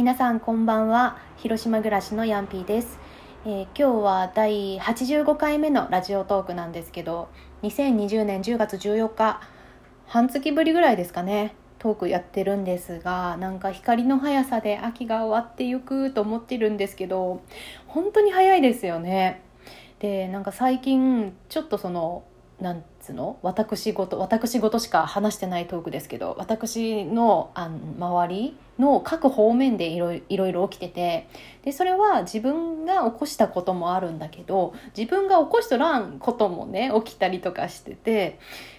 皆さんこんばんは。広島暮らしのヤンピーです、えー今日は第85回目のラジオトークなんですけど2020年10月14日半月ぶりぐらいですかねトークやってるんですがなんか光の速さで秋が終わってゆくと思ってるんですけど本当に早いですよね。でなんか最近ちょっとそのなんつの？私事私事しか話してないトークですけど私のあの周りの各方面でいろいろいろ起きててでそれは自分が起こしたこともあるんだけど自分が起こしとらんこともね起きたりとかしてて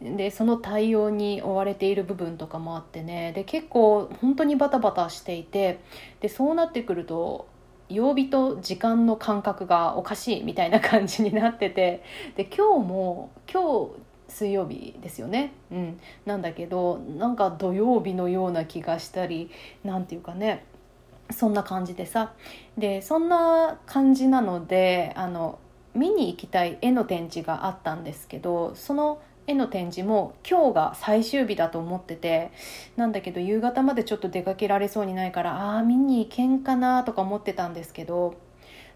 でその対応に追われている部分とかもあってねで結構本当にバタバタしていてでそうなってくると曜日と時間の感覚がおかしいみたいな感じになっててで今日も今日水曜日ですよね、うん、なんだけどなんか土曜日のような気がしたりなんていうかねそんな感じでさ。でそんな感じなのであの見に行きたい絵の展示があったんですけどその絵の展示も今日が最終日だと思っててなんだけど夕方までちょっと出かけられそうにないからああ見に行けんかなとか思ってたんですけど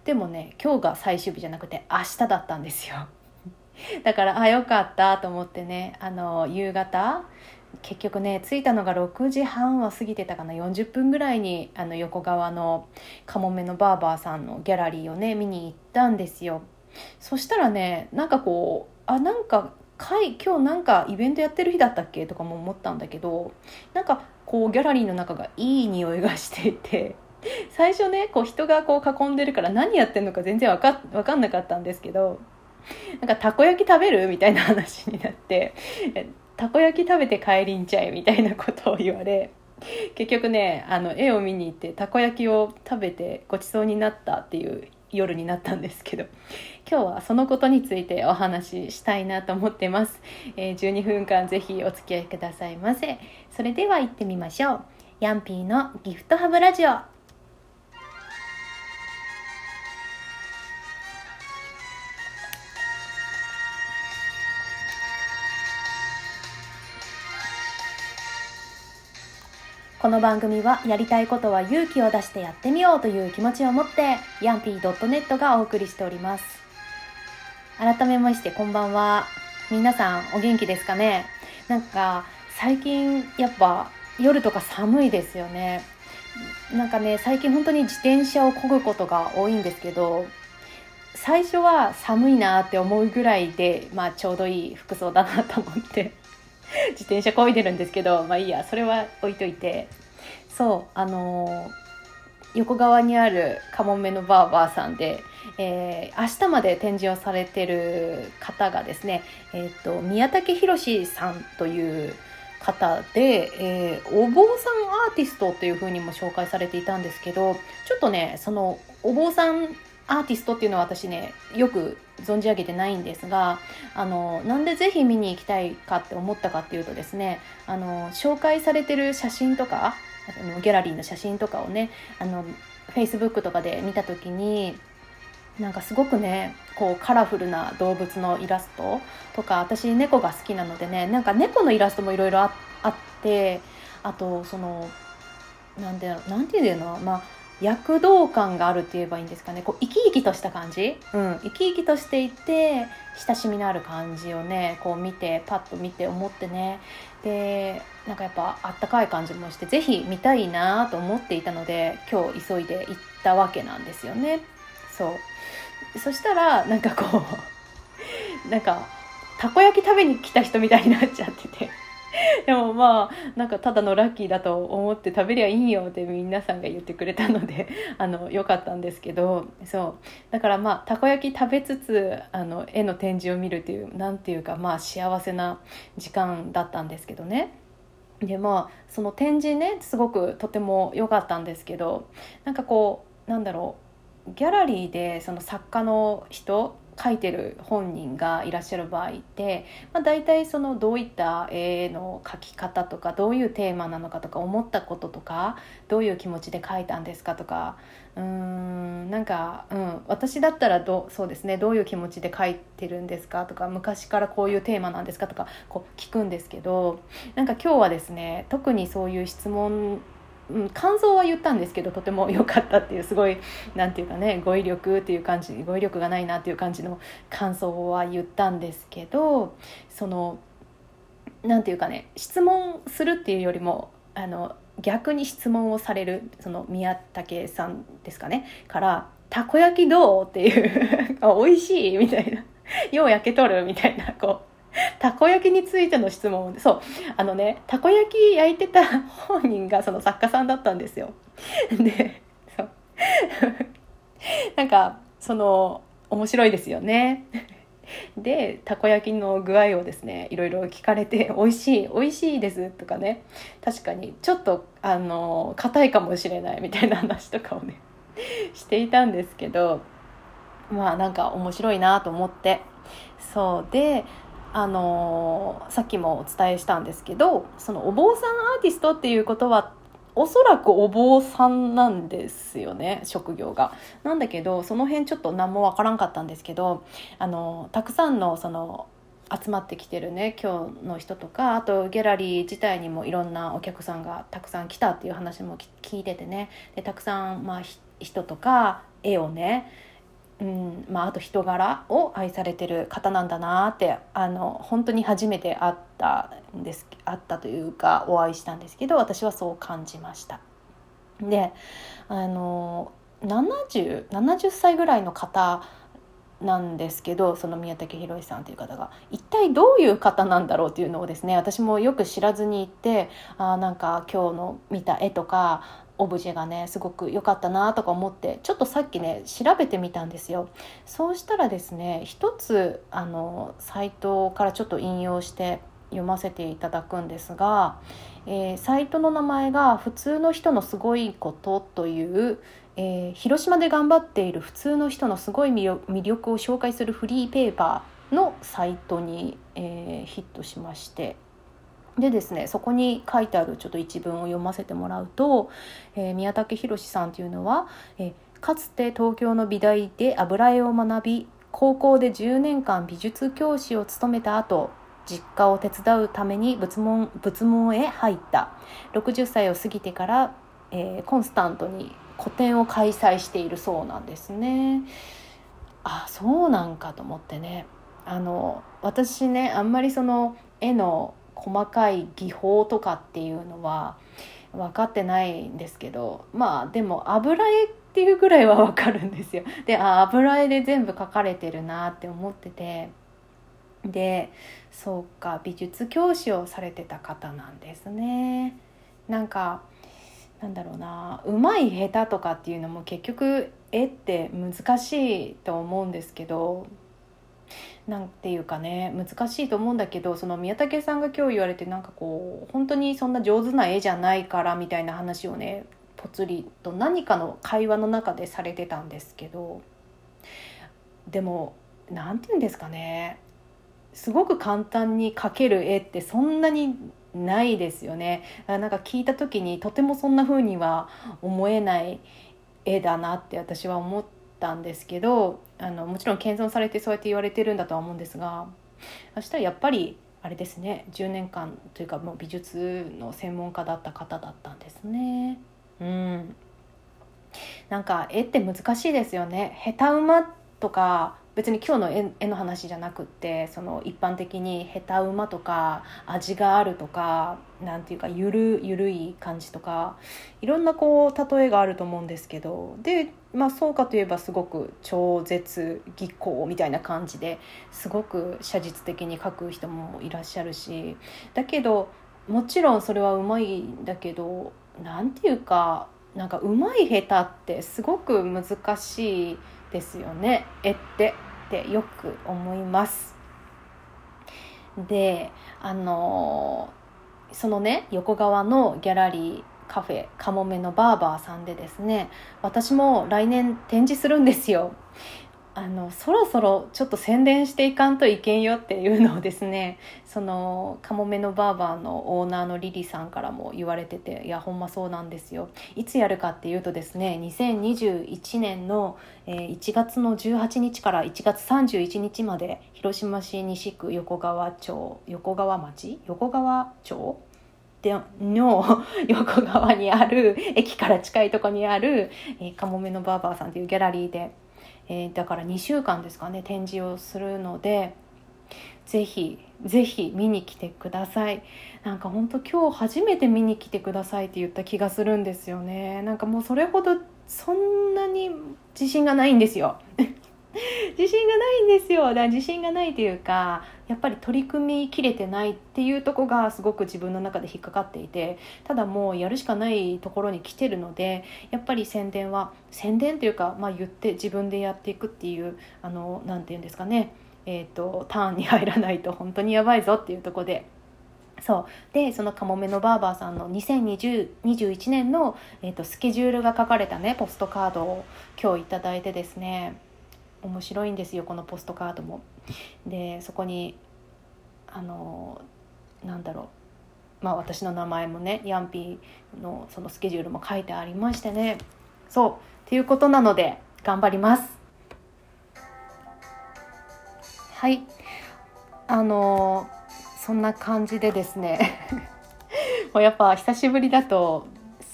でもね今日が最終日じゃなくて明日だったんですよ。だからあよかったと思ってねあの夕方結局ね着いたのが6時半は過ぎてたかな40分ぐらいにあの横側のカモメのバーバーさんのギャラリーをね見に行ったんですよ。そしたらねなんかこうあなんか会今日なんかイベントやってる日だったっけ？とかも思ったんだけどなんかこうギャラリーの中がいい匂いがしていて最初ねこう人がこう囲んでるから何やってんのか全然わかわかんなかったんですけどなんかたこ焼き食べる？みたいな話になってたこ焼き食べて帰りんちゃい？みたいなことを言われ結局ねあの絵を見に行ってたこ焼きを食べてごちそうになったっていう夜になったんですけど今日はそのことについてお話ししたいなと思ってます、えー12分間ぜひお付き合いくださいませ。それでは行ってみましょう。ヤンピーのギフトハブラジオ。この番組はやりたいことは勇気を出してやってみようという気持ちを持ってヤンピー .net がお送りしております。改めましてこんばんは。皆さんお元気ですかね？なんか最近やっぱ夜とか寒いですよね。なんかね最近本当に自転車を漕ぐことが多いんですけど最初は寒いなって思うぐらいで、まあ、ちょうどいい服装だなと思って。自転車漕いでるんですけどまあいいやそれは置いといて。そうあのー横側にあるカモメのバーバーさんで、えー明日まで展示をされてる方がですね、えー、と宮武宏さんという方で、えーお坊さんアーティストというふうにも紹介されていたんですけどちょっとねそのお坊さんアーティストっていうのは私ねよく存じ上げてないんですがあのなんでぜひ見に行きたいかって思ったかっていうとですねあの紹介されてる写真とかあのギャラリーの写真とかをねあの Facebook とかで見た時になんかすごくねこうカラフルな動物のイラストとか私猫が好きなのでねなんか猫のイラストもいろいろあってあとそのなんでなんていうのまあ躍動感があるって言えばいいんですかね。こう生き生きとした感じ、うん、生き生きとしていて親しみのある感じをねこう見てパッと見て思ってね。でなんかやっぱあったかい感じもしてぜひ見たいなと思っていたので今日急いで行ったわけなんですよね。そう。そしたらなんかこうなんかたこ焼き食べに来た人みたいになっちゃってて でもまあなんかただのラッキーだと思って食べりゃいいよって皆さんが言ってくれたので あのよかったんですけどそう。だからまあたこ焼き食べつつあの絵の展示を見るっていうなんていうかまあ幸せな時間だったんですけどね。でまあその展示ねすごくとても良かったんですけどなんかこうなんだろうギャラリーでその作家の人書いてる本人がいらっしゃる場合って、まあ、大体そのどういった絵の描き方とかどういうテーマなのかとか思ったこととかどういう気持ちで書いたんですかとかうーんなんか、うん、私だったらどそうですねどういう気持ちで書いてるんですかとか昔からこういうテーマなんですかとかこう聞くんですけどなんか今日はですね特にそういう質問うん、感想は言ったんですけどとても良かったっていうすごいなんていうかね語彙力っていう感じ語彙力がないなっていう感じの感想は言ったんですけどそのなんていうかね質問するっていうよりもあの逆に質問をされるその宮武さんですかねから「たこ焼きどう?」っていう「美味しい?」みたいな「よう焼けとる?」みたいなこう たこ焼きについての質問。そう。あのねたこ焼き焼いてた 本人がその作家さんだったんですよ。でそう。なんかその面白いですよね。でたこ焼きの具合をですねいろいろ聞かれて「美味しい美味しいです」とかね。確かにちょっとあの硬いかもしれないみたいな話とかをねしていたんですけどまあなんか面白いなと思って。そう。であのさっきもお伝えしたんですけどそのお坊さんアーティストっていうことはおそらくお坊さんなんですよね職業が。なんだけどその辺ちょっと何もわからんかったんですけどあのたくさんのその集まってきてるね今日の人とかあとギャラリー自体にもいろんなお客さんがたくさん来たっていう話も聞いててねでたくさん、まあ、人とか絵をねうんまあ、あと人柄を愛されてる方なんだなってあの本当に初めて会ったんです会ったというかお会いしたんですけど私はそう感じました。であの 70, 70歳ぐらいの方なんですけどその宮武宏さんという方が一体どういう方なんだろうっていうのをですね私もよく知らずに行ってあなんか今日の見た絵とかオブジェがねすごく良かったなとか思ってちょっとさっきね調べてみたんですよ。そうしたらですね一つあのサイトからちょっと引用して読ませていただくんですが、えー、サイトの名前が「普通の人のすごいこと」という、えー、広島で頑張っている普通の人のすごい魅力を紹介するフリーペーパーのサイトに、えー、ヒットしまして。でですねそこに書いてあるちょっと一文を読ませてもらうと、えー、宮武宏さんというのは、えー、かつて東京の美大で油絵を学び高校で10年間美術教師を務めた後実家を手伝うために仏門仏門へ入った60歳を過ぎてから、えー、コンスタントに個展を開催しているそうなんですね。あそうなんかと思ってねあの私ねあんまりその絵の細かい技法とかっていうのは分かってないんですけどまあでも油絵っていうぐらいは分かるんですよ。であ油絵で全部描かれてるなって思っててでそうか美術教師をされてた方なんですね。なんかなんだろうなうまい下手とかっていうのも結局絵って難しいと思うんですけどなんていうかね難しいと思うんだけどその宮武さんが今日言われてなんかこう本当にそんな上手な絵じゃないからみたいな話をねぽつりと何かの会話の中でされてたんですけどでも何て言うんですかねすごく簡単に描ける絵ってそんなにないですよね。なんか聞いた時にとてもそんな風には思えない絵だなって私は思ったんですけどあのもちろん謙遜されてそうやって言われてるんだとは思うんですがそしたらやっぱりあれですね10年間というかもう美術の専門家だった方だったんですね。うんなんか絵って難しいですよね下手馬とか別に今日の絵の話じゃなくってその一般的に下手馬とか味があるとかなんていうかゆるゆるい感じとかいろんなこう例えがあると思うんですけどで、まあ、そうかといえばすごく超絶技巧みたいな感じですごく写実的に描く人もいらっしゃるしだけどもちろんそれはうまいんだけどなんていうかなんかうまい下手ってすごく難しいですよね絵って。ってよく思います。であのそのね横側のギャラリーカフェかもめのバーバーさんでですね私も来年展示するんですよあのそろそろちょっと宣伝していかんといけんよっていうのをですね そのかもめのバーバーのオーナーのリリさんからも言われてていやほんまそうなんですよ。いつやるかっていうとですね2021年の1月の18日から1月31日まで広島市西区横川町横川町？横川町？の 横側にある駅から近いとこにある、かもめのバーバーさんというギャラリーで、えー、だから2週間ですかね展示をするのでぜひぜひ見に来てください。なんかほんと今日初めて見に来てくださいって言った気がするんですよね。なんかもうそれほどそんなに自信がないんですよ。自信がないんですよ。だから自信がないというかやっぱり取り組みきれてないっていうとこがすごく自分の中で引っかかっていてただもうやるしかないところに来てるのでやっぱり宣伝は宣伝というか、まあ、言って自分でやっていくっていうあのなて言うんですかねえーと、ターンに入らないと本当にやばいぞっていうとこで。そう。でそのかもめのバーバーさんの2021年の、えーと、スケジュールが書かれたねポストカードを今日頂いてですね。面白いんですよこのポストカードも。でそこにあのなんだろうまあ私の名前もねヤンピーのそのスケジュールも書いてありましてねそうっていうことなので頑張ります。はいあのそんな感じでですね もうやっぱ久しぶりだと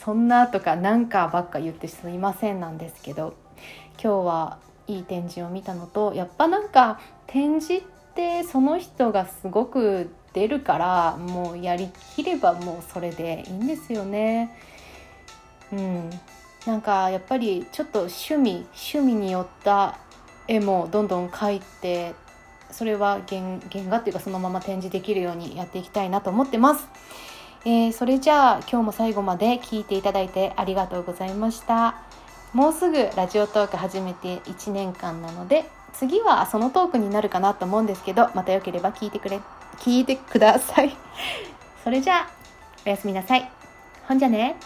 そんなとかなんかばっか言ってすみませんなんですけど今日はいい展示を見たのとやっぱなんか展示ってその人がすごく出るからもうやりきればもうそれでいいんですよね。うん、なんかやっぱりちょっと趣味趣味によった絵もどんどん描いてそれは原原画っていうかそのまま展示できるようにやっていきたいなと思ってます。えー、それじゃあ今日も最後まで聞いていただいてありがとうございました。もうすぐラジオトーク始めて1年間なので次はそのトークになるかなと思うんですけどまたよければ聞いてくれ聞いてください。それじゃあおやすみなさい。ほんじゃね。